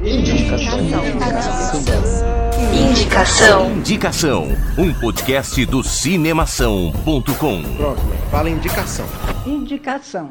Indicação. Indicação. Indicação, um podcast do cinemação.com. Pronto, fala indicação. Indicação.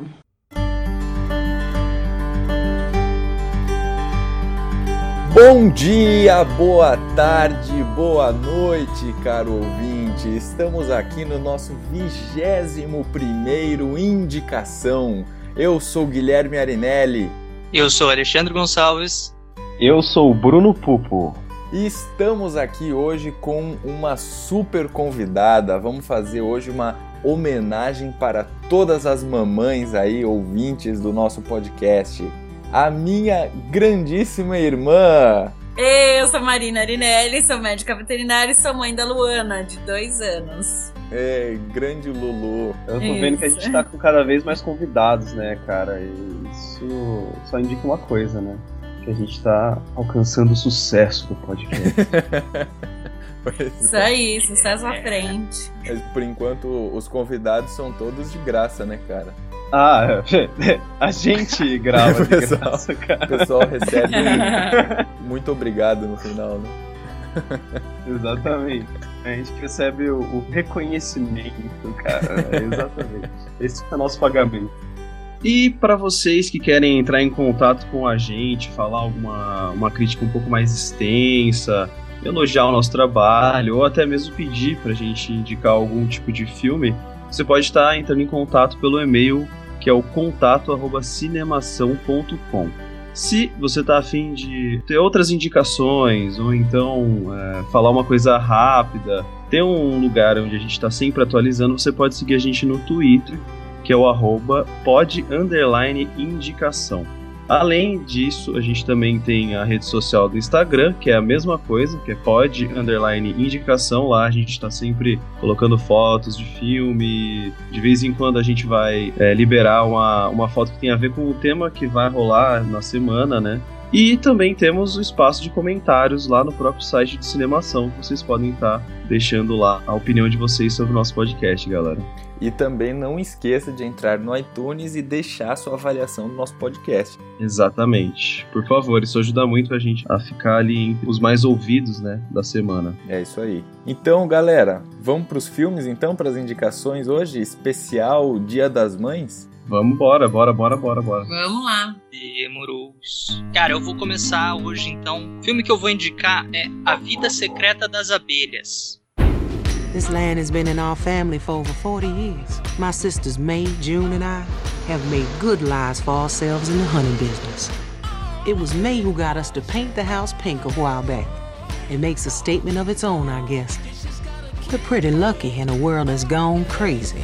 Bom dia, boa tarde, boa noite, caro ouvinte. Estamos aqui no nosso vigésimo primeiro Indicação. Eu sou Guilherme Arinelli. Eu sou Alexandre Gonçalves. Eu sou o Bruno Pupo. E estamos aqui hoje com uma super convidada. Vamos fazer hoje uma homenagem para todas as mamães aí, ouvintes do nosso podcast. A minha grandíssima irmã. Eu sou Marina Arinelli, sou médica veterinária e sou mãe da Luana, de dois anos. É, grande Lulu. Eu tô vendo que a gente tá com cada vez mais convidados, né, cara? E isso só indica uma coisa, né? Que a gente tá alcançando o sucesso do podcast. Isso aí, sucesso à frente. Mas por enquanto os convidados são todos de graça, né, cara? Ah, a gente grava de pessoal, graça, O cara. pessoal recebe muito obrigado no final, né? Exatamente. A gente recebe o, o reconhecimento, cara. É, Exatamente. Esse é o nosso pagamento. E para vocês que querem entrar em contato com a gente, falar alguma uma crítica um pouco mais extensa, elogiar o nosso trabalho, ou até mesmo pedir pra gente indicar algum tipo de filme, você pode estar entrando em contato pelo e-mail que é o contato@cinemação.com. Se você tá afim de ter outras indicações, ou então é, falar uma coisa rápida, tem um lugar onde a gente está sempre atualizando, você pode seguir a gente no Twitter, que é o arroba pod underline indicação. Além disso, a gente também tem a rede social do Instagram, que é a mesma coisa, que é pod underline indicação. Lá a gente está sempre colocando fotos de filme. De vez em quando a gente vai é, liberar uma, uma foto que tem a ver com o tema que vai rolar na semana, né? E também temos o espaço de comentários lá no próprio site de Cinemação, que vocês podem estar deixando lá a opinião de vocês sobre o nosso podcast, galera. E também não esqueça de entrar no iTunes e deixar sua avaliação do nosso podcast. Exatamente. Por favor, isso ajuda muito a gente a ficar ali entre os mais ouvidos, né, da semana. É isso aí. Então, galera, vamos para os filmes então, para as indicações hoje, especial Dia das Mães? Vamos embora, bora, bora, bora, bora. Vamos lá. Demorou. Cara, eu vou começar hoje então. O filme que eu vou indicar é A Vida Secreta das Abelhas. This land has been in our family for over 40 years. My sisters May, June, and I have made good lives for ourselves in the honey business. It was May who got us to paint the house pink a while back. It makes a statement of its own, I guess. We're pretty lucky in a world that's gone crazy.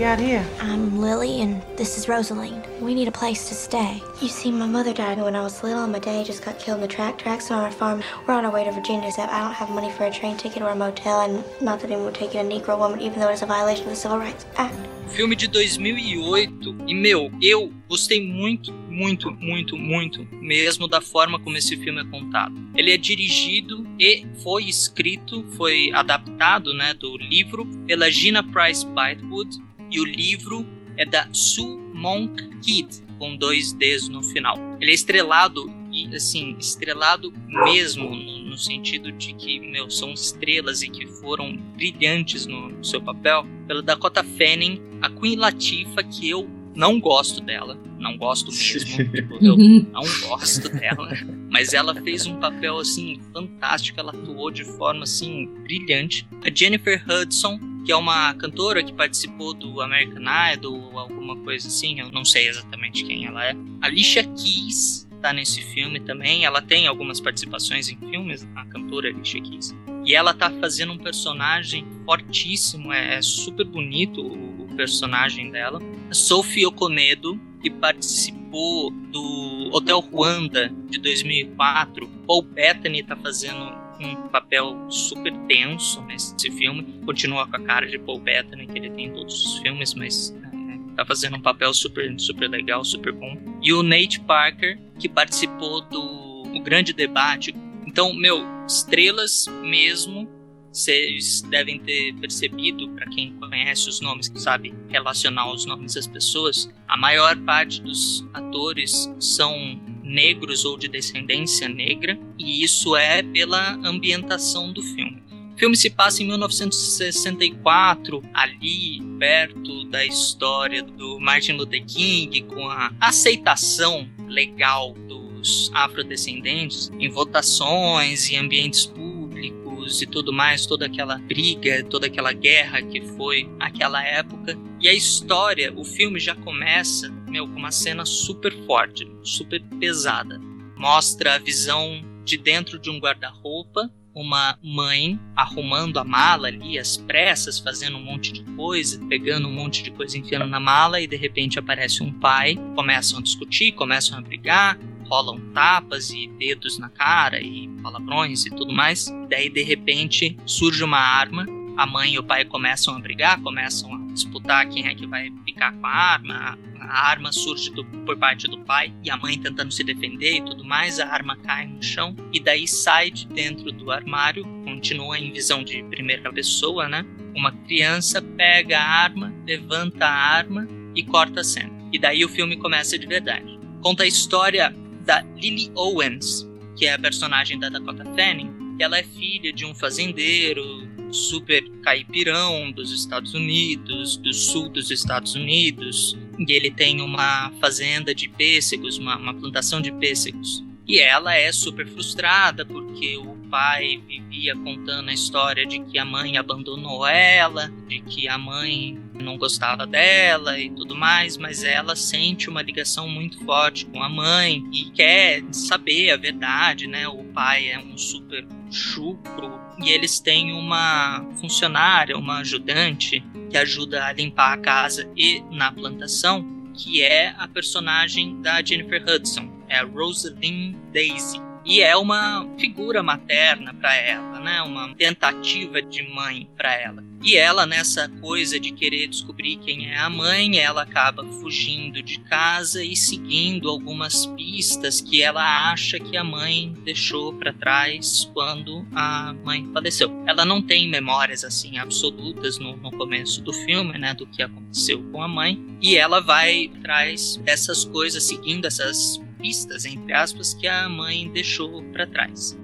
Got here? I'm Lily, and this is Rosaline. We need a place to stay. You see, my mother died when I was little, and my daddy just got killed in the track tracks on our farm. We're on our way to Virginia, except I don't have money for a train ticket or a motel, and not that anyone would take in a Negro woman, even though it's a violation of the Civil Rights Act. Filme de 2008. E, meu, eu gostei muito, muito, muito, muito mesmo da forma como esse filme é contado. Ele é dirigido e foi escrito, foi adaptado, né, do livro pela Gina Price Bythewood. E o livro é da Sue Monk Kidd, com dois Ds no final. Ele é estrelado, e assim, estrelado mesmo, no, no sentido de que, meu, são estrelas e que foram brilhantes no, no seu papel, pela Dakota Fanning, a Queen Latifah, que eu não gosto dela, não gosto mesmo, tipo, eu não gosto dela, mas ela fez um papel, assim, fantástico, ela atuou de forma, assim, brilhante. A Jennifer Hudson, que é uma cantora que participou do American Idol ou alguma coisa assim, eu não sei exatamente quem ela é. Alicia Keys tá nesse filme também, ela tem algumas participações em filmes, a cantora Alicia Keys. E ela tá fazendo um personagem fortíssimo, é, é super bonito o, o personagem dela. Sophie Okonedo, que participou do Hotel Ruanda de 2004. Paul Bettany tá fazendo um papel super tenso nesse filme. Continua com a cara de Paul Bettany que ele tem em todos os filmes, mas é, tá fazendo um papel super, super legal, super bom. E o Nate Parker, que participou do o Grande Debate. Então, meu, estrelas mesmo. Vocês devem ter percebido, para quem conhece os nomes, que sabe relacionar os nomes das pessoas, a maior parte dos atores são negros ou de descendência negra, e isso é pela ambientação do filme. O filme se passa em 1964, ali perto da história do Martin Luther King, com a aceitação legal dos afrodescendentes em votações e ambientes públicos e tudo mais, toda aquela briga, toda aquela guerra que foi aquela época. E a história, o filme já começa, meu, com uma cena super forte, super pesada. Mostra a visão de dentro de um guarda-roupa uma mãe arrumando a mala ali, às pressas, fazendo um monte de coisa, pegando um monte de coisa, enfiando na mala, e de repente aparece um pai, começam a discutir, começam a brigar, rolam tapas e dedos na cara e palavrões e tudo mais. Daí de repente surge uma arma, a mãe e o pai começam a brigar, começam a disputar quem é que vai ficar com a arma, a arma surge do, por parte do pai e a mãe tentando se defender e tudo mais, a arma cai no chão e daí sai de dentro do armário, continua em visão de primeira pessoa, né? Uma criança pega a arma, levanta a arma e corta a cena. E daí o filme começa de verdade. Conta a história da Lily Owens, que é a personagem da Dakota Fanning. Ela é filha de um fazendeiro super caipirão dos Estados Unidos, do sul dos Estados Unidos, e ele tem uma fazenda de pêssegos, uma, uma plantação de pêssegos. E ela é super frustrada porque o pai vivia contando a história de que a mãe abandonou ela, de que a mãe não gostava dela e tudo mais, mas ela sente uma ligação muito forte com a mãe e quer saber a verdade, né? O pai é um super chucro e eles têm uma funcionária, uma ajudante que ajuda a limpar a casa e na plantação, que é a personagem da Jennifer Hudson, é a Rosalind Daisy e é uma figura materna para ela, né? Uma tentativa de mãe para ela. E ela nessa coisa de querer descobrir quem é a mãe, ela acaba fugindo de casa e seguindo algumas pistas que ela acha que a mãe deixou para trás quando a mãe faleceu. Ela não tem memórias assim absolutas no, no começo do filme, né, do que aconteceu com a mãe, e ela vai atrás dessas coisas, seguindo essas pistas, entre aspas, que a mãe deixou para trás.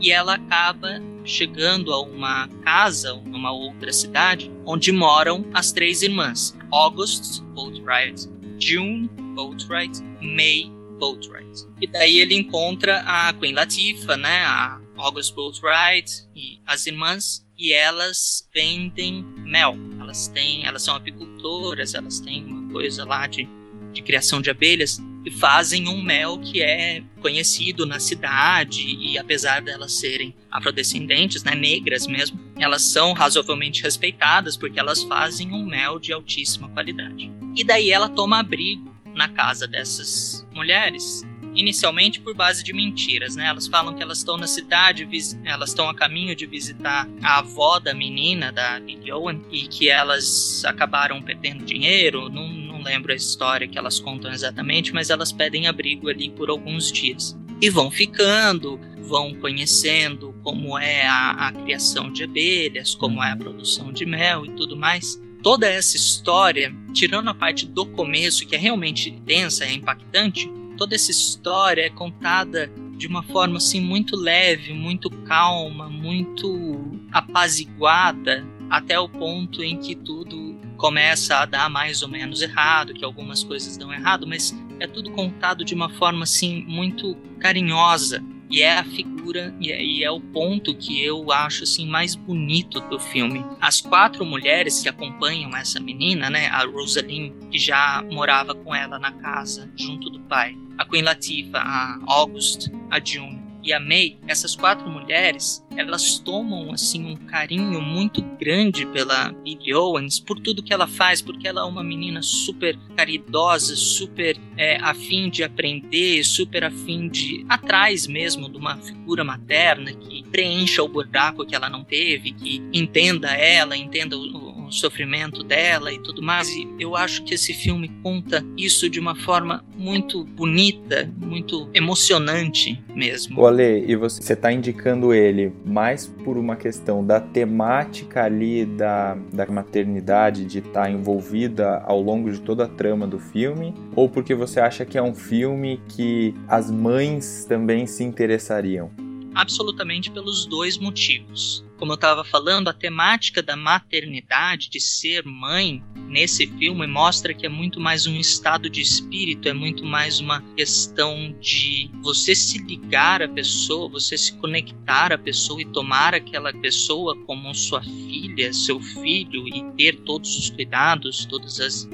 E ela acaba chegando a uma casa, numa outra cidade, onde moram as três irmãs: August Boatwright, June Boatwright, May Boatwright. E daí ele encontra a Queen Latifah, né, a August Boatwright e as irmãs, e elas vendem mel. Elas têm, elas são apicultoras, elas têm uma coisa lá de, de criação de abelhas fazem um mel que é conhecido na cidade e apesar delas serem afrodescendentes, né, negras mesmo, elas são razoavelmente respeitadas porque elas fazem um mel de altíssima qualidade. E daí ela toma abrigo na casa dessas mulheres inicialmente por base de mentiras, né? Elas falam que elas estão na cidade, elas estão a caminho de visitar a avó da menina, da Lily Owen, e que elas acabaram perdendo dinheiro, não, lembro a história que elas contam exatamente, mas elas pedem abrigo ali por alguns dias. E vão ficando, vão conhecendo como é a, a criação de abelhas, como é a produção de mel e tudo mais. Toda essa história, tirando a parte do começo, que é realmente densa, é impactante, toda essa história é contada de uma forma assim muito leve, muito calma, muito apaziguada, até o ponto em que tudo começa a dar mais ou menos errado, que algumas coisas dão errado, mas é tudo contado de uma forma assim muito carinhosa. E é a figura e é, e é, o ponto que eu acho assim mais bonito do filme. As quatro mulheres que acompanham essa menina, né, a Rosalind que já morava com ela na casa junto do pai, a Queen Latifah, a August, a June e a May, essas quatro mulheres, elas tomam assim um carinho muito grande pela Lily Owens por tudo que ela faz, porque ela é uma menina super caridosa, super é, afim de aprender, super afim de atrás mesmo de uma figura materna que preencha o buraco que ela não teve, que entenda ela, entenda o, no sofrimento dela e tudo mais. E eu acho que esse filme conta isso de uma forma muito bonita, muito emocionante mesmo. O Ale, e você está indicando ele mais por uma questão da temática ali da, da maternidade, de estar tá envolvida ao longo de toda a trama do filme, ou porque você acha que é um filme que as mães também se interessariam? Absolutamente pelos dois motivos. Como eu estava falando, a temática da maternidade, de ser mãe, nesse filme mostra que é muito mais um estado de espírito, é muito mais uma questão de você se ligar à pessoa, você se conectar à pessoa e tomar aquela pessoa como sua filha, seu filho e ter todos os cuidados, toda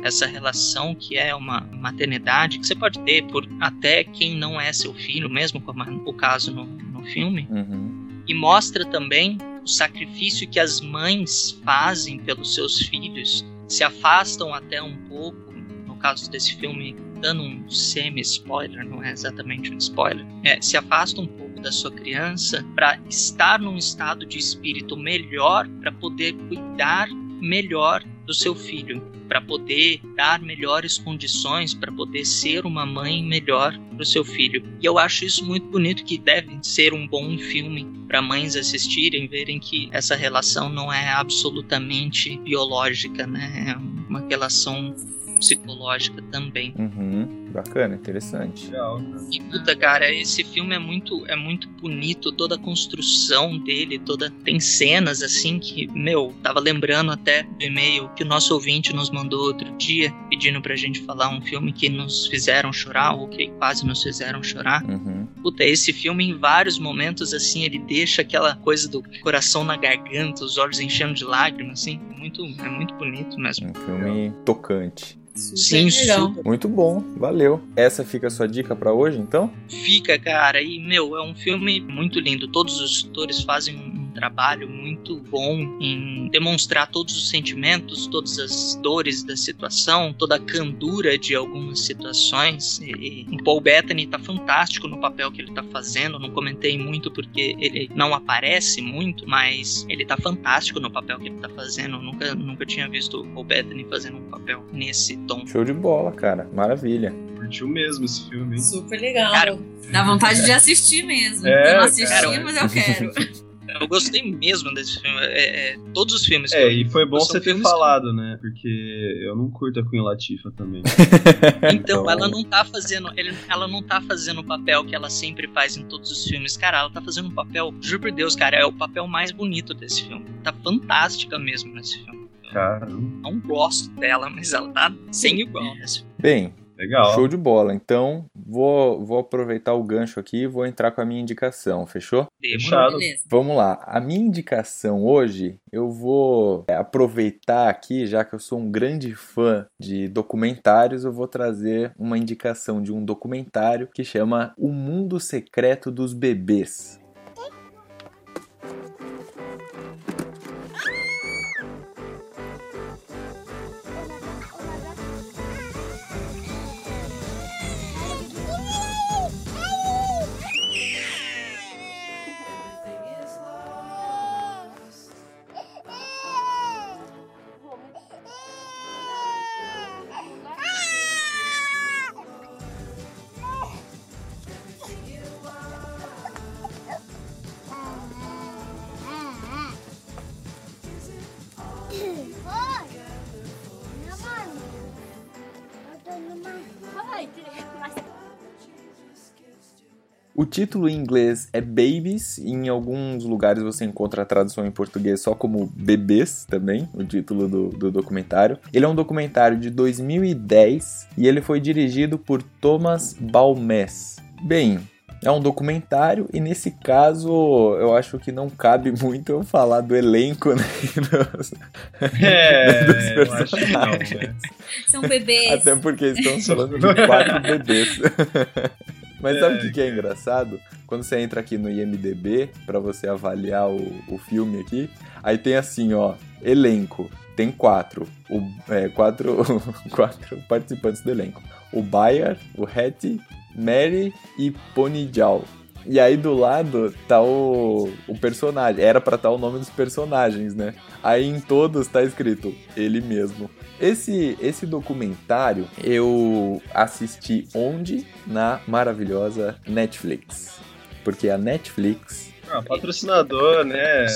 essa relação que é uma maternidade que você pode ter por até quem não é seu filho, mesmo como o caso no, no filme. Uhum. E mostra também o sacrifício que as mães fazem pelos seus filhos, se afastam até um pouco, no caso desse filme, dando um semi-spoiler, não é exatamente um spoiler, é, se afastam um pouco da sua criança para estar num estado de espírito melhor, para poder cuidar melhor do seu filho, para poder dar melhores condições, para poder ser uma mãe melhor para o seu filho. E eu acho isso muito bonito, que deve ser um bom filme para mães assistirem, verem que essa relação não é absolutamente biológica, né? É uma relação psicológica também. Uhum, bacana, interessante. E puta, cara, esse filme é muito, é muito bonito, toda a construção dele, toda tem cenas assim que, meu, tava lembrando até do e-mail que o nosso ouvinte nos mandou outro dia, pedindo pra gente falar um filme que nos fizeram chorar ou que quase nos fizeram chorar. Uhum. Puta, esse filme em vários momentos assim, ele deixa aquela coisa do coração na garganta, os olhos enchendo de lágrimas, assim, muito, é muito bonito mesmo. Um filme tocante. Sim, super. Muito bom, valeu. Essa fica a sua dica para hoje, então? Fica, cara. E, meu, é um filme muito lindo. Todos os atores fazem um trabalho muito bom em demonstrar todos os sentimentos, todas as dores da situação, toda a candura de algumas situações. E, o Paul Bettany tá fantástico no papel que ele tá fazendo. Não comentei muito porque ele não aparece muito, mas ele tá fantástico no papel que ele tá fazendo. nunca, nunca tinha visto o Paul Bettany fazendo um papel nesse tom. Show de bola, cara. Maravilha. Curtiu mesmo esse filme, hein? Super legal. Cara, Dá vontade de assistir mesmo. É, eu não assisti, cara. mas eu quero. Eu gostei mesmo desse filme. É, é, todos os filmes. que É, eu- e foi bom você ter filmes que- falado, né? Porque eu não curto a Queen Latifah também. Então, ela não tá fazendo. ele- ela não tá fazendo o papel que ela sempre faz em todos os filmes. Cara, ela tá fazendo um papel, juro por Deus, cara, é o papel mais bonito desse filme. Tá fantástica mesmo nesse filme. Cara, Não gosto dela, mas ela tá sem igual nesse filme. Bem, legal. show de bola. Então, vou, vou aproveitar o gancho aqui e vou entrar com a minha indicação, fechou? Fechado. Beleza. Vamos lá. A minha indicação hoje, eu vou é, aproveitar aqui, já que eu sou um grande fã de documentários, eu vou trazer uma indicação de um documentário que chama O Mundo Secreto dos Bebês. Título em inglês é Babies, e em alguns lugares você encontra a tradução em português só como Bebês também, o título do, do documentário. Ele é um documentário de 2010 e ele foi dirigido por Thomas Balmes. Bem, é um documentário e nesse caso eu acho que não cabe muito eu falar do elenco, né? dos- É, dos eu acho que não, personagens. né? São bebês. Até porque estamos falando de quatro bebês. Mas sabe o que, que é engraçado? Quando você entra aqui no IMDB pra você avaliar o, o filme aqui, aí tem assim, ó, elenco. Tem quatro. O, é, quatro, quatro participantes do elenco. O Bayer, o Hattie, Mary e Pony Jal. E aí do lado tá o, o personagem. Era pra estar tá o nome dos personagens, né? Aí em todos tá escrito ele mesmo. Esse, esse documentário eu assisti onde? Na maravilhosa Netflix. Porque a Netflix. Ah, patrocinador, né?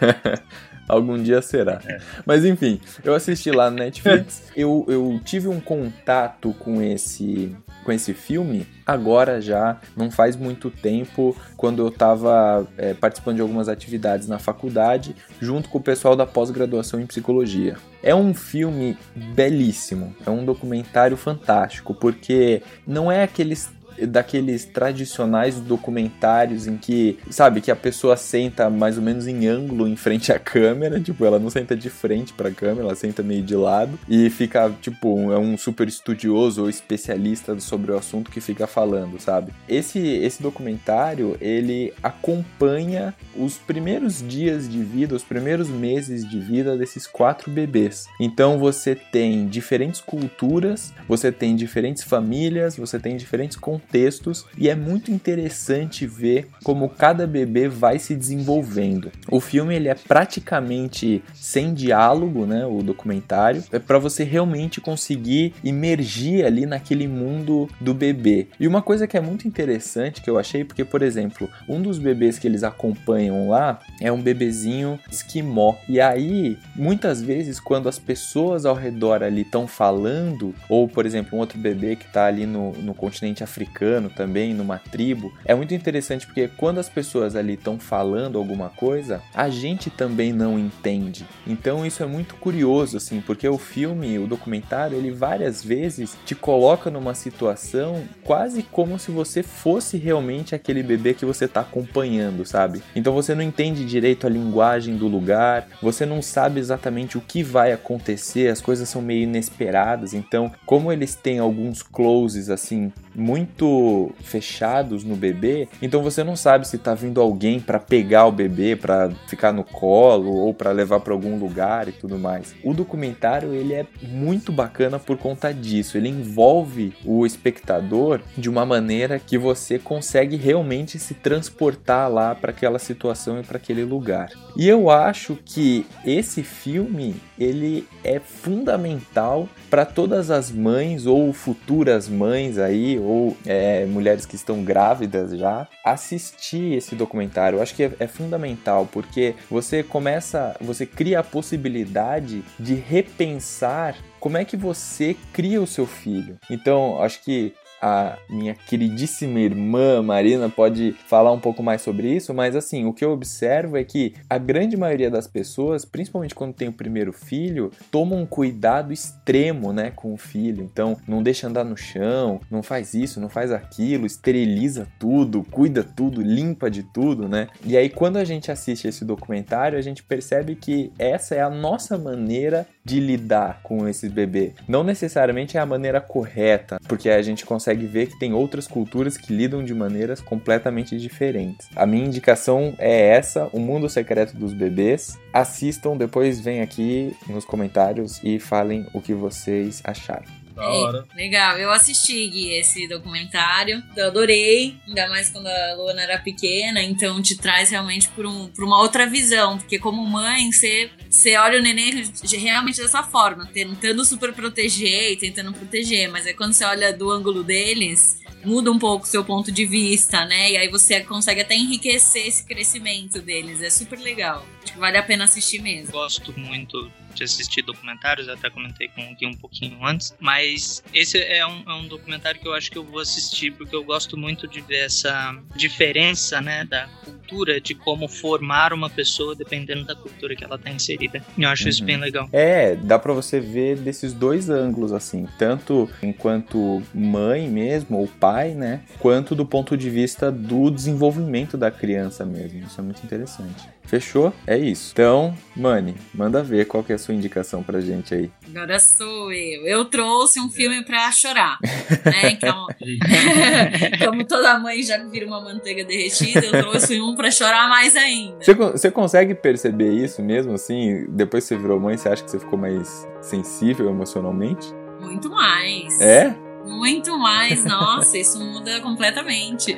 Algum dia será. É. Mas enfim, eu assisti lá no Netflix. eu, eu tive um contato com esse com esse filme agora já, não faz muito tempo, quando eu estava é, participando de algumas atividades na faculdade, junto com o pessoal da pós-graduação em psicologia. É um filme belíssimo, é um documentário fantástico, porque não é aqueles daqueles tradicionais documentários em que, sabe, que a pessoa senta mais ou menos em ângulo em frente à câmera, tipo, ela não senta de frente para a câmera, ela senta meio de lado e fica, tipo, é um super estudioso ou especialista sobre o assunto que fica falando, sabe? Esse esse documentário, ele acompanha os primeiros dias de vida, os primeiros meses de vida desses quatro bebês. Então você tem diferentes culturas, você tem diferentes famílias, você tem diferentes contextos contextos e é muito interessante ver como cada bebê vai se desenvolvendo. O filme ele é praticamente sem diálogo, né, o documentário, é para você realmente conseguir imergir ali naquele mundo do bebê. E uma coisa que é muito interessante que eu achei, porque por exemplo, um dos bebês que eles acompanham lá é um bebezinho esquimó. E aí, muitas vezes quando as pessoas ao redor ali estão falando, ou por exemplo, um outro bebê que está ali no, no continente africano também, numa tribo, é muito interessante porque quando as pessoas ali estão falando alguma coisa, a gente também não entende. Então isso é muito curioso, assim, porque o filme, o documentário, ele várias vezes te coloca numa situação quase como se você fosse realmente aquele bebê que você está acompanhando, sabe? Então você não entende direito a linguagem do lugar, você não sabe exatamente o que vai acontecer, as coisas são meio inesperadas. Então, como eles têm alguns closes assim muito fechados no bebê, então você não sabe se tá vindo alguém para pegar o bebê, para ficar no colo ou para levar para algum lugar e tudo mais. O documentário ele é muito bacana por conta disso. Ele envolve o espectador de uma maneira que você consegue realmente se transportar lá para aquela situação e para aquele lugar. E eu acho que esse filme ele é fundamental para todas as mães ou futuras mães aí ou é, mulheres que estão grávidas já assistir esse documentário. Eu acho que é, é fundamental porque você começa, você cria a possibilidade de repensar como é que você cria o seu filho. Então, acho que a minha queridíssima irmã Marina pode falar um pouco mais sobre isso, mas assim, o que eu observo é que a grande maioria das pessoas, principalmente quando tem o primeiro filho, tomam um cuidado extremo, né, com o filho. Então, não deixa andar no chão, não faz isso, não faz aquilo, esteriliza tudo, cuida tudo, limpa de tudo, né? E aí quando a gente assiste esse documentário, a gente percebe que essa é a nossa maneira de lidar com esse bebê. Não necessariamente é a maneira correta, porque a gente consegue consegue ver que tem outras culturas que lidam de maneiras completamente diferentes. A minha indicação é essa, O Mundo Secreto dos Bebês. Assistam, depois vem aqui nos comentários e falem o que vocês acharam. Da hora. É, legal, eu assisti Gui, esse documentário, eu adorei, ainda mais quando a Luana era pequena, então te traz realmente por, um, por uma outra visão, porque como mãe, você, você olha o neném realmente dessa forma, tentando super proteger e tentando proteger, mas aí quando você olha do ângulo deles, muda um pouco o seu ponto de vista, né? E aí você consegue até enriquecer esse crescimento deles. É super legal. Que vale a pena assistir mesmo. Gosto muito de assistir documentários, até comentei com o Gui um pouquinho antes, mas esse é um, é um documentário que eu acho que eu vou assistir porque eu gosto muito de ver essa diferença, né, da cultura, de como formar uma pessoa dependendo da cultura que ela está inserida. Eu acho uhum. isso bem legal. É, dá para você ver desses dois ângulos, assim, tanto enquanto mãe mesmo, ou pai, né, quanto do ponto de vista do desenvolvimento da criança mesmo. Isso é muito interessante. Fechou? É isso. Então, Mani, manda ver qual que é a sua indicação pra gente aí. Agora sou eu. Eu trouxe um filme pra chorar. Né? Então, como toda mãe já vira uma manteiga derretida, eu trouxe um pra chorar mais ainda. Você, você consegue perceber isso mesmo, assim? Depois que você virou mãe, você acha que você ficou mais sensível emocionalmente? Muito mais. É? Muito mais, nossa, isso muda completamente.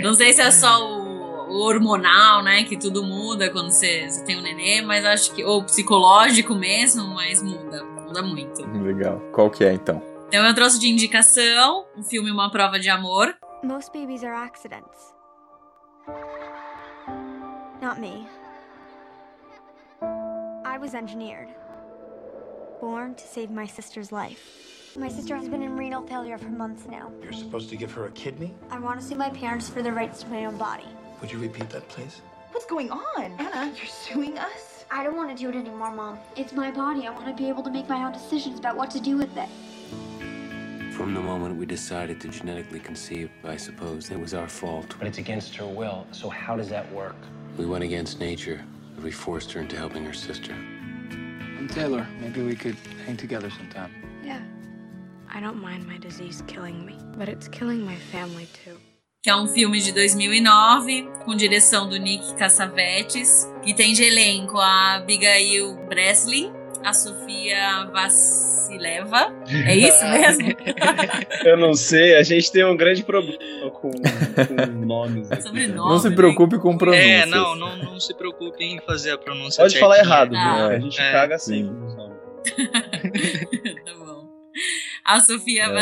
Não sei se é só o, o hormonal, né? Que tudo muda quando você, você tem um nenê, mas acho que. Ou psicológico mesmo, mas muda. Muda muito. Legal. Qual que é então? Então eu trouxe de indicação um filme Uma Prova de Amor. Most babies are accidents. Not me. I was engineered. Born to save my sister's life. My sister has been in renal failure for months now. You're supposed to give her a kidney? I want to sue my parents for the rights to my own body. Would you repeat that, please? What's going on? Anna, you're suing us? I don't want to do it anymore, Mom. It's my body. I want to be able to make my own decisions about what to do with it. From the moment we decided to genetically conceive, I suppose it was our fault. But it's against her will, so how does that work? We went against nature. We forced her into helping her sister. And Taylor, maybe we could hang together sometime. Yeah. I don't mind my disease killing me, but it's killing my family too. Que é um filme de 2009, com direção do Nick Cassavetes, que tem de elenco a Abigail Breslin, a Sofia Vassileva. É isso mesmo? Eu não sei, a gente tem um grande problema com, com nomes. Sobrenome, Não se né? preocupe com pronúncias. É, não, não, não se preocupe em fazer a pronúncia Pode falar errado, Ah. A gente É. caga Sim. A Sofia É.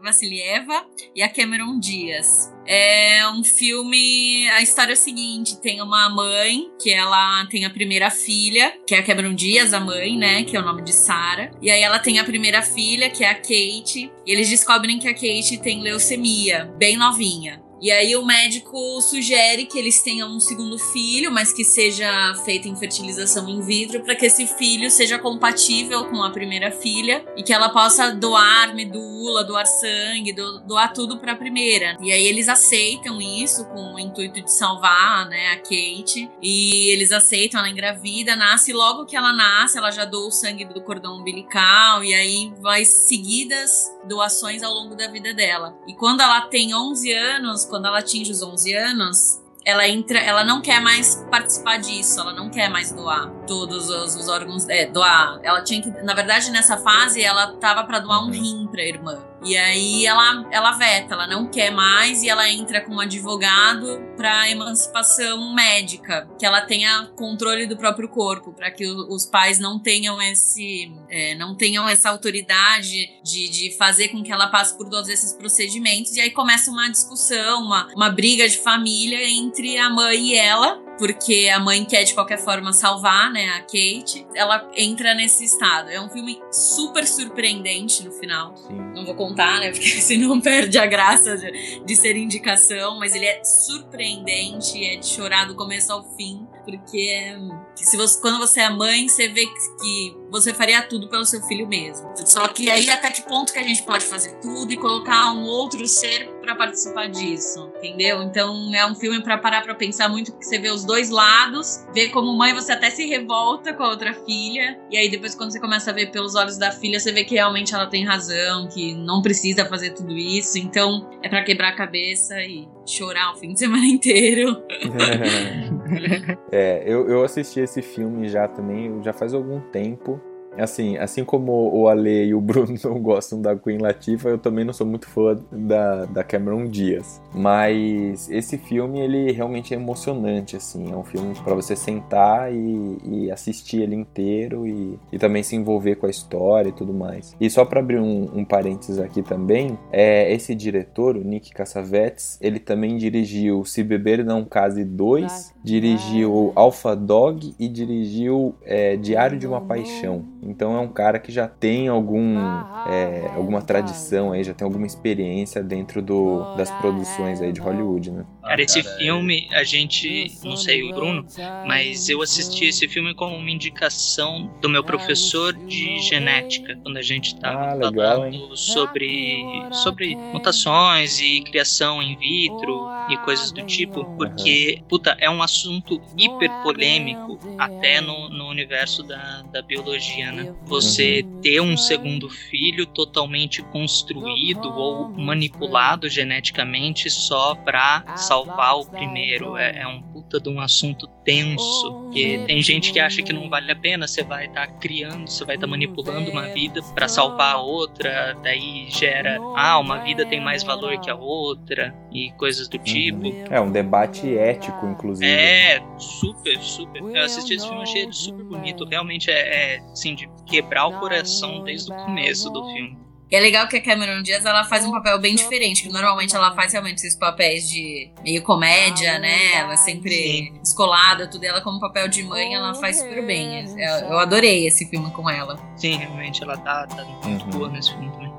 Vassilieva e a Cameron Diaz. É um filme. A história é a seguinte: tem uma mãe que ela tem a primeira filha, que é a Cameron Diaz, a mãe, né? Que é o nome de Sarah. E aí ela tem a primeira filha, que é a Kate. E eles descobrem que a Kate tem leucemia, bem novinha. E aí o médico sugere que eles tenham um segundo filho, mas que seja feita em fertilização in vitro, para que esse filho seja compatível com a primeira filha e que ela possa doar medula, doar sangue, do- doar tudo para a primeira. E aí eles aceitam isso com o intuito de salvar, né, a Kate. E eles aceitam, ela engravida, nasce logo que ela nasce, ela já doa o sangue do cordão umbilical e aí vai seguidas doações ao longo da vida dela. E quando ela tem 11 anos, quando ela atinge os 11 anos, ela entra, ela não quer mais participar disso, ela não quer mais doar todos os, os órgãos, é, doar. Ela tinha que, na verdade, nessa fase ela tava para doar um rim para irmã. E aí ela ela veta, ela não quer mais e ela entra com um advogado para emancipação médica, que ela tenha controle do próprio corpo, para que os pais não tenham esse é, não tenham essa autoridade de, de fazer com que ela passe por todos esses procedimentos. E aí começa uma discussão, uma, uma briga de família entre a mãe e ela, porque a mãe quer de qualquer forma salvar, né, a Kate. Ela entra nesse estado. É um filme super surpreendente no final. Sim. Não vou contar, né, porque senão perde a graça de, de ser indicação, mas ele é surpreendente, é de chorar do começo ao fim, porque se você, quando você é mãe, você vê que, você faria tudo pelo seu filho mesmo. Só que aí até que ponto que a gente pode fazer tudo e colocar um outro ser pra participar disso, entendeu? Então é um filme pra parar pra pensar muito, porque você vê os dois lados, vê como mãe você até se revolta com a outra filha, e aí depois quando você começa a ver pelos olhos da filha, você vê que realmente ela tem razão, que não precisa fazer tudo isso, então é pra quebrar a cabeça e chorar o fim de semana inteiro. É, eu, eu assisti esse filme já também, já faz algum tempo. Assim, assim como o Ale e o Bruno não gostam da Queen Latifah, eu também não sou muito fã da, da Cameron Diaz. Mas esse filme, ele realmente é emocionante, assim. É um filme para você sentar e, e assistir ele inteiro e, e também se envolver com a história e tudo mais. E só para abrir um, um parênteses aqui também, é, esse diretor, o Nick Cassavetes, ele também dirigiu Se Beber Não Case 2, dirigiu Alpha Dog e dirigiu é, Diário de uma Paixão. Então é um cara que já tem algum, é, alguma tradição aí, já tem alguma experiência dentro do, das produções aí de Hollywood, né? Cara, esse cara, é- filme, a gente, não sei o Bruno, mas eu assisti esse filme como uma indicação do meu professor de genética, quando a gente tava Ah, legal, falando sobre, sobre mutações e criação in vitro e coisas do tipo, porque, puta, é um assunto hiper polêmico até no, no universo da, da biologia, né? Você ter um segundo filho totalmente construído ou manipulado geneticamente só pra salvar salvar o primeiro. É, é um puta de um assunto tenso. Que tem gente que acha que não vale a pena, você vai estar tá criando, você vai estar tá manipulando uma vida para salvar a outra, daí gera, ah, uma vida tem mais valor que a outra e coisas do tipo. É um debate ético, inclusive. É, super, super. Eu assisti esse filme, achei ele super bonito. Realmente é, é assim, de quebrar o coração desde o começo do filme. E é legal que a Cameron Diaz ela faz um papel bem diferente, que normalmente ela faz realmente esses papéis de meio comédia, né? Ela é sempre escolada, tudo. E ela, como papel de mãe, ela faz super bem. Eu adorei esse filme com ela. Sim, realmente, ela tá, tá muito uhum. boa nesse filme também.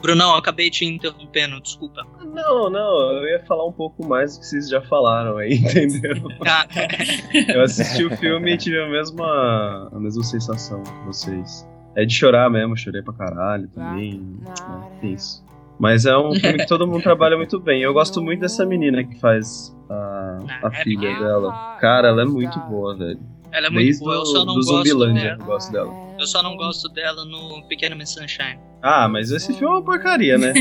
Brunão, eu acabei te interrompendo, desculpa. Não, não, eu ia falar um pouco mais do que vocês já falaram aí, entendeu? Ah. eu assisti o filme e tive a mesma, a mesma sensação que vocês. É de chorar mesmo, chorei pra caralho também. É, isso. Mas é um filme que todo mundo trabalha muito bem. Eu gosto muito dessa menina que faz a, a filha dela. Cara, ela é muito boa, velho. Ela é muito Desde boa, eu só não do gosto dela. Eu gosto dela. Eu só não gosto dela no Pequeno Miss Sunshine. Ah, mas esse filme é uma porcaria, né?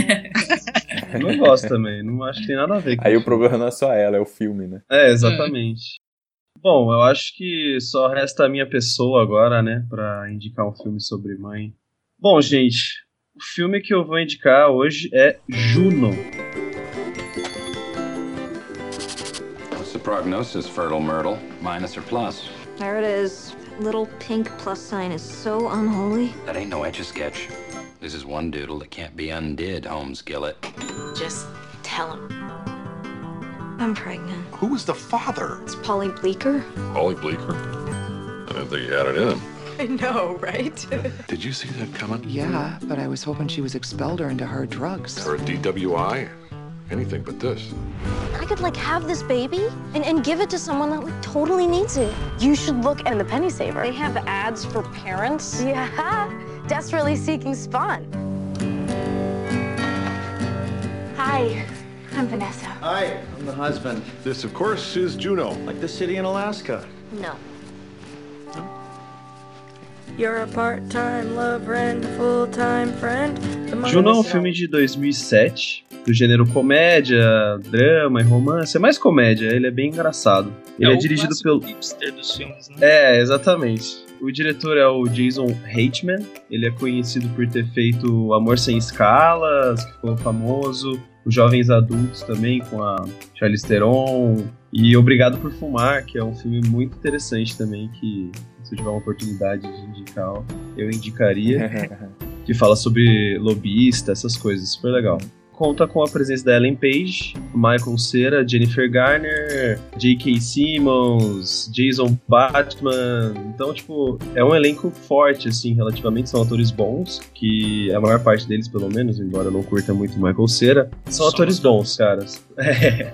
eu não gosto também, não acho que tem nada a ver com Aí o problema não é só ela, é o filme, né? É, exatamente. Bom, eu acho que só resta a minha pessoa agora, né, para indicar um filme sobre mãe. Bom, gente, o filme que eu vou indicar hoje é Juno. What's the prognosis, Fertile Myrtle? Minus or plus? There it is. Little pink plus sign is so unholy. That ain't no etch a sketch. This is one doodle that can't be undid, Holmes Gillett. Just tell him. I'm pregnant. Who was the father? It's Polly Bleeker. Polly Bleeker? I didn't think he had it in him. I know, right? Did you see that coming? Yeah, but I was hoping she was expelled or into hard drugs. Or a DWI? Anything but this. I could like have this baby and, and give it to someone that like totally needs it. You should look in the Penny Saver. They have ads for parents. Yeah, desperately seeking spawn. Hi, I'm Vanessa. Hi, I'm the husband. This, of course, is Juno. Like the city in Alaska. No. You're a part-time love friend, a full-time friend. Juno é um filme de 2007, do gênero comédia, drama e romance. É mais comédia, ele é bem engraçado. Ele é, é dirigido pelo. hipster dos filmes, né? É, exatamente. O diretor é o Jason Reitman. Ele é conhecido por ter feito Amor Sem Escalas, que ficou famoso os jovens adultos também, com a Charlize Theron. E Obrigado por Fumar, que é um filme muito interessante também, que se eu tiver uma oportunidade de indicar, eu indicaria. que fala sobre lobista, essas coisas, super legal conta com a presença da Ellen Page, Michael Cera, Jennifer Garner, J.K. Simmons, Jason Batman. Então, tipo, é um elenco forte, assim, relativamente. São atores bons, que a maior parte deles, pelo menos, embora eu não curta muito Michael Cera, são atores bons, caras. É,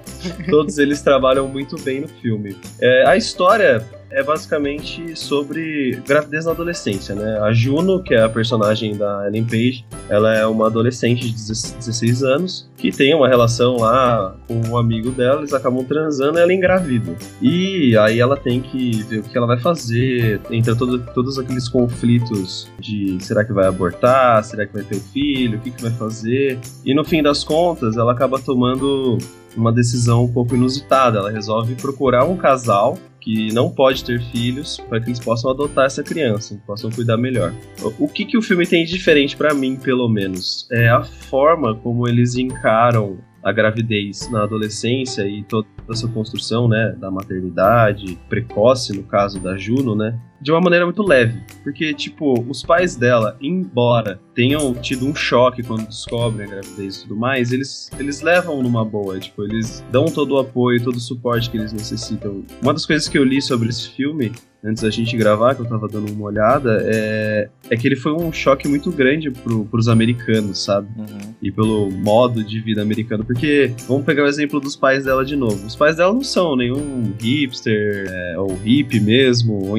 todos eles trabalham muito bem no filme. É, a história é basicamente sobre gravidez na adolescência, né? A Juno, que é a personagem da Ellen Page, ela é uma adolescente de 16 anos que tem uma relação lá com um amigo dela, eles acabam transando e ela engravida. E aí ela tem que ver o que ela vai fazer, entra todo, todos aqueles conflitos de será que vai abortar, será que vai ter um filho, o que, que vai fazer. E no fim das contas, ela acaba tomando uma decisão um pouco inusitada. Ela resolve procurar um casal que não pode ter filhos para que eles possam adotar essa criança, possam cuidar melhor. O que, que o filme tem de diferente para mim, pelo menos, é a forma como eles encaram a gravidez na adolescência e toda essa construção, né, da maternidade precoce, no caso da Juno, né, de uma maneira muito leve. Porque, tipo, os pais dela, embora tenham tido um choque quando descobrem a gravidez e tudo mais, eles, eles levam numa boa, tipo, eles dão todo o apoio, todo o suporte que eles necessitam. Uma das coisas que eu li sobre esse filme antes da gente gravar, que eu tava dando uma olhada, é, é que ele foi um choque muito grande pro, pros americanos, sabe? Uhum. E pelo modo de vida americano. Porque, vamos pegar o exemplo dos pais dela de novo. Os pais dela não são nenhum hipster, é, ou hippie mesmo, ou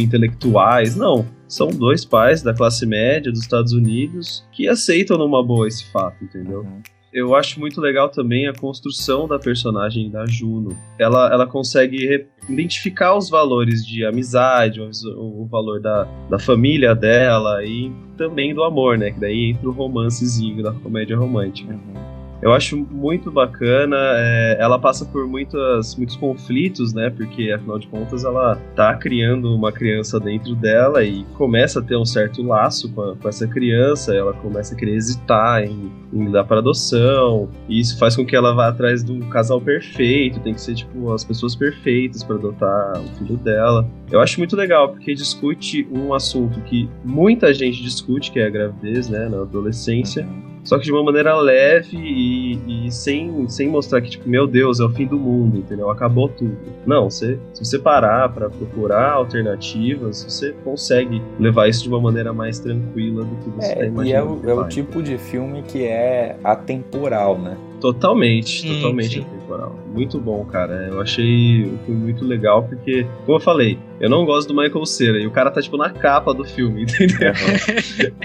não são dois pais da classe média dos Estados Unidos que aceitam numa boa esse fato, entendeu? Uhum eu acho muito legal também a construção da personagem da Juno. Ela, ela consegue identificar os valores de amizade, o, o, valor da, da família dela e também do amor, né? Que daí entra o romancezinho da comédia romântica. Uhum. Eu acho muito bacana. É, ela passa por muitas, muitos conflitos, né? Porque afinal de contas ela tá criando uma criança dentro dela e começa a ter um certo laço com, a, com essa criança. Ela começa a querer hesitar em, em dar para adoção. E isso faz com que ela vá atrás de um casal perfeito. Tem que ser tipo as pessoas perfeitas para adotar o filho dela. Eu acho muito legal porque discute um assunto que muita gente discute, que é a gravidez, né? Na adolescência. Só que de uma maneira leve e, e, sem, sem mostrar que, tipo, meu Deus, é o fim do mundo, entendeu? Acabou tudo. Não, você, se você parar para procurar alternativas, você consegue levar isso de uma maneira mais tranquila do que você é, tá imaginando. E é o, é o tipo de filme que é atemporal, né? Totalmente, Hum, totalmente sim. Atemporal. Muito bom, cara. Eu achei o filme muito legal, porque, como eu falei, eu não gosto do Michael Cera, e o cara tá, tipo, na capa do filme, entendeu?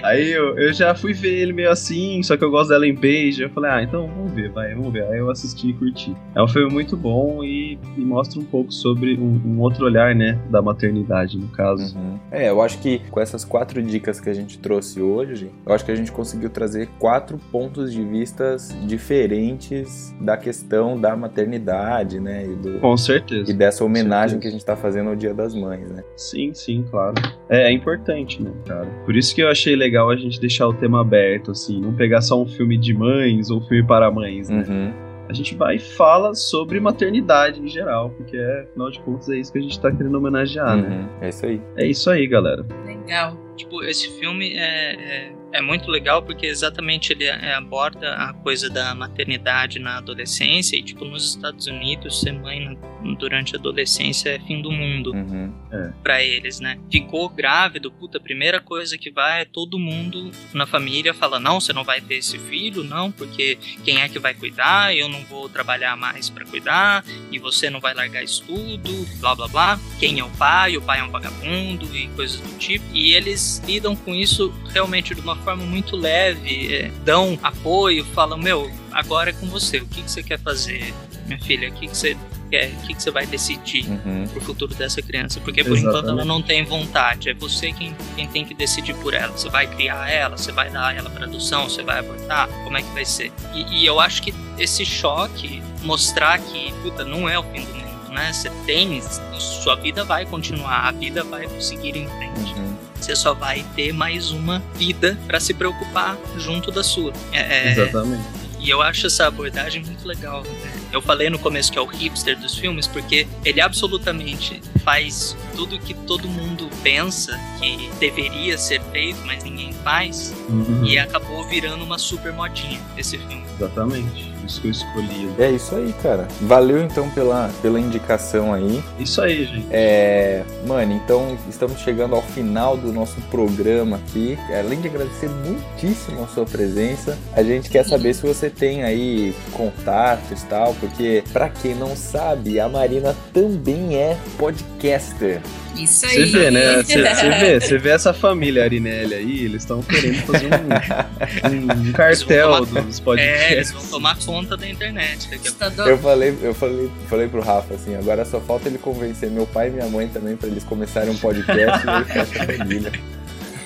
Aí eu, eu já fui ver ele meio assim, só que eu gosto da Ellen Page, eu falei, ah, então vamos ver, vai, vamos ver. Aí eu assisti e curti. É um filme muito bom e, e mostra um pouco sobre um, um outro olhar, né, da maternidade, no caso. Uhum. É, eu acho que com essas quatro dicas que a gente trouxe hoje, eu acho que a gente conseguiu trazer quatro pontos de vistas diferentes da questão da maternidade, né? E, do, Com certeza. e dessa homenagem que a gente tá fazendo ao Dia das Mães, né? Sim, sim, claro. É, é importante, né, cara? Por isso que eu achei legal a gente deixar o tema aberto, assim, não pegar só um filme de mães ou filme para mães, né? Uhum. A gente vai e fala sobre maternidade em geral, porque é, afinal de contas é isso que a gente tá querendo homenagear, né? Uhum. É isso aí. É isso aí, galera. Legal. Tipo, esse filme é, é, é muito legal porque exatamente ele é- aborda a coisa da maternidade na adolescência e, tipo, nos Estados Unidos, ser mãe na- durante a adolescência é fim do mundo Uhum. É. pra eles, né? Ficou grávido, puta, a primeira coisa que vai é todo mundo na família fala: não, você não vai ter esse filho, não, porque quem é que vai cuidar? Eu não vou trabalhar mais pra cuidar e você não vai largar estudo, blá blá blá. Quem é o pai? O pai é um vagabundo e coisas do tipo. E eles lidam com isso realmente de uma forma muito leve, é, dão apoio, falam: meu, agora é com você, o que, que você quer fazer, minha filha? O que, que você quer? O que, que você vai decidir? Uhum. pro futuro dessa criança, porque por enquanto ela Exatamente. não tem vontade, é você quem, quem tem que decidir por ela. Você vai criar ela, você vai dar ela para adoção, você vai abortar, como é que vai ser? E, e eu acho que esse choque mostrar que, puta, não é o fim do mundo, né? Você tem, sua vida vai continuar, a vida vai seguir em frente. Uhum. Você só vai ter mais uma vida para se preocupar junto da sua. É, é, Exatamente. e eu acho essa abordagem muito legal. né? Eu falei no começo que é o hipster dos filmes, porque ele absolutamente faz tudo que todo mundo pensa que deveria ser feito, mas ninguém faz. Uhum. E acabou virando uma super modinha esse filme. Exatamente. Isso que eu escolhi. É isso aí, cara. Valeu então pela, pela indicação aí. Isso aí, gente. É, mano, então estamos chegando ao final do nosso programa aqui. Além de agradecer muitíssimo a sua presença, a gente quer saber se você tem aí contatos e tal, porque pra quem não sabe, a Marina também é podcaster. Isso Você aí. vê, né? Você você vê, você vê essa família Arinelli aí, eles estão querendo fazer um, um cartel Eles vão tomar- dos É, podcasts. eles vão tomar conta da internet pouco. Eu falei, eu falei, falei pro Rafa assim, agora só falta ele convencer meu pai e minha mãe também pra eles começarem um podcast e fecha a família.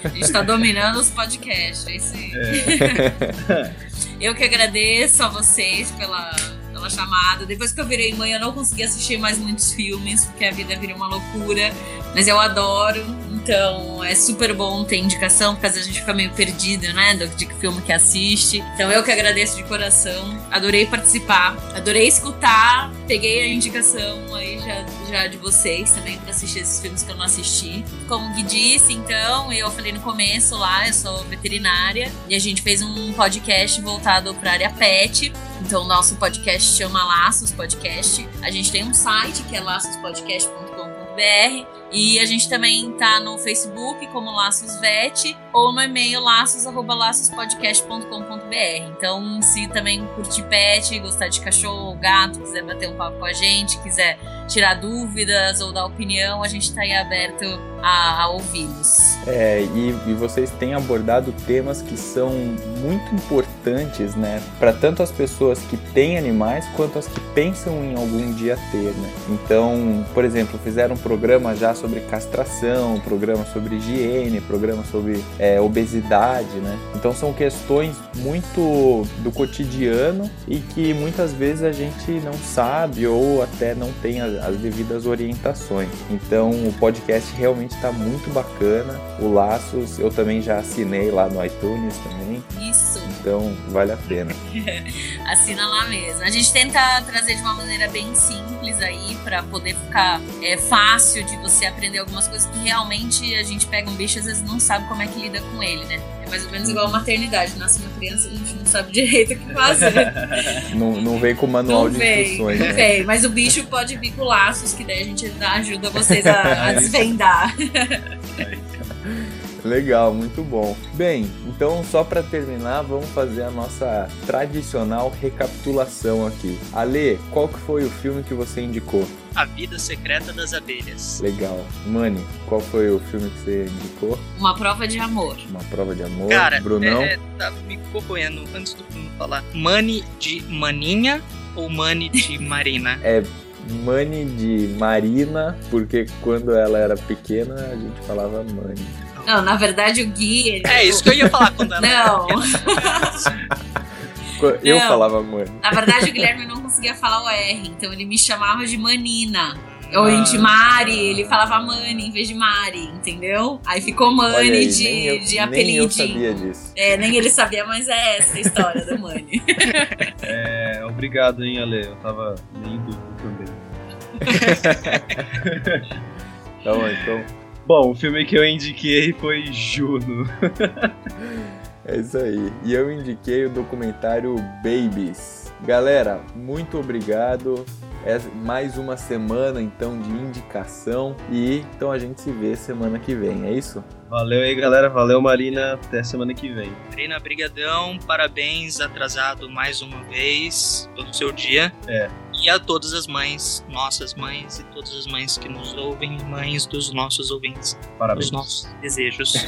A gente tá dominando os podcasts, é isso aí. É. Eu que agradeço a vocês pela, pela chamada. Depois que eu virei mãe, eu não consegui assistir mais muitos filmes, porque a vida virou uma loucura. Mas eu adoro, então é super bom ter indicação, porque às vezes a gente fica meio perdido, né? Do, de que filme que assiste. Então eu que agradeço de coração. Adorei participar, adorei escutar. Peguei a indicação aí já, já de vocês também pra assistir esses filmes que eu não assisti. Como o Gui disse, então, eu falei no começo lá, eu sou veterinária e a gente fez um podcast voltado pra área pet. Então, nosso podcast chama Laços Podcast. A gente tem um site que é laçospodcast.com.br e a gente também tá no Facebook como Laços Vet ou no e-mail laços@laçospodcast.com.br. Então, se também curtir pet, gostar de cachorro, gato, quiser bater um papo com a gente, quiser tirar dúvidas ou dar opinião, a gente tá aí aberto a, a ouvi-los. É, e, e, vocês têm abordado temas que são muito importantes, né, para tanto as pessoas que têm animais quanto as que pensam em algum dia ter, né? Então, por exemplo, fizeram um programa já sobre castração, programa sobre higiene, programa sobre é, obesidade, né? Então são questões muito do cotidiano e que muitas vezes a gente não sabe ou até não tem as, as devidas orientações. Então o podcast realmente está muito bacana. O Laços eu também já assinei lá no iTunes também. Isso. Então vale a pena. Assina lá mesmo. A gente tenta trazer de uma maneira bem simples aí para poder ficar é, fácil de você aprender algumas coisas que realmente a gente pega um bicho e às vezes não sabe como é que lida com ele, né? É mais ou menos igual a maternidade. Nasce uma criança, a gente não sabe direito o que fazer. não, não vem com manual não de vem, instruções. Não né? vem, mas o bicho pode vir com laços, que daí a gente ajuda vocês a, a desvendar. Legal, muito bom. Bem, então só para terminar, vamos fazer a nossa tradicional recapitulação aqui. Ale, qual que foi o filme que você indicou? A Vida Secreta das Abelhas. Legal. Mani, qual foi o filme que você indicou? Uma prova de amor. Uma prova de amor. Cara, Brunão? É, tá me corroendo antes do Bruno falar. Mani de Maninha ou Mani de Marina? É Mani de Marina, porque quando ela era pequena a gente falava Mani. Não, na verdade o Gui. Ele... É isso que eu ia falar quando ela Não. Eu Não. falava Mani. Na verdade o Guilherme não conseguia falar o R, então ele me chamava de Manina. Ou de Mari, ele falava Mani em vez de Mari, entendeu? Aí ficou Mani aí, de, nem eu, de nem eu apelidinho. sabia disso. É, nem ele sabia, mas é essa a história do Mani. É, obrigado, hein, Ale. Eu tava meio em dúvida também. Tá bom, então Bom, o filme que eu indiquei foi Juno. É isso aí. E eu indiquei o documentário Babies. Galera, muito obrigado. É mais uma semana então de indicação e então a gente se vê semana que vem, é isso? Valeu aí, galera. Valeu, Marina. Até semana que vem. Marina, brigadão. Parabéns, atrasado mais uma vez pelo seu dia. É. E a todas as mães, nossas mães e todas as mães que nos ouvem, mães dos nossos ouvintes. Parabéns. Dos nossos desejos.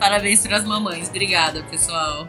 Parabéns para as mamães. Obrigada, pessoal.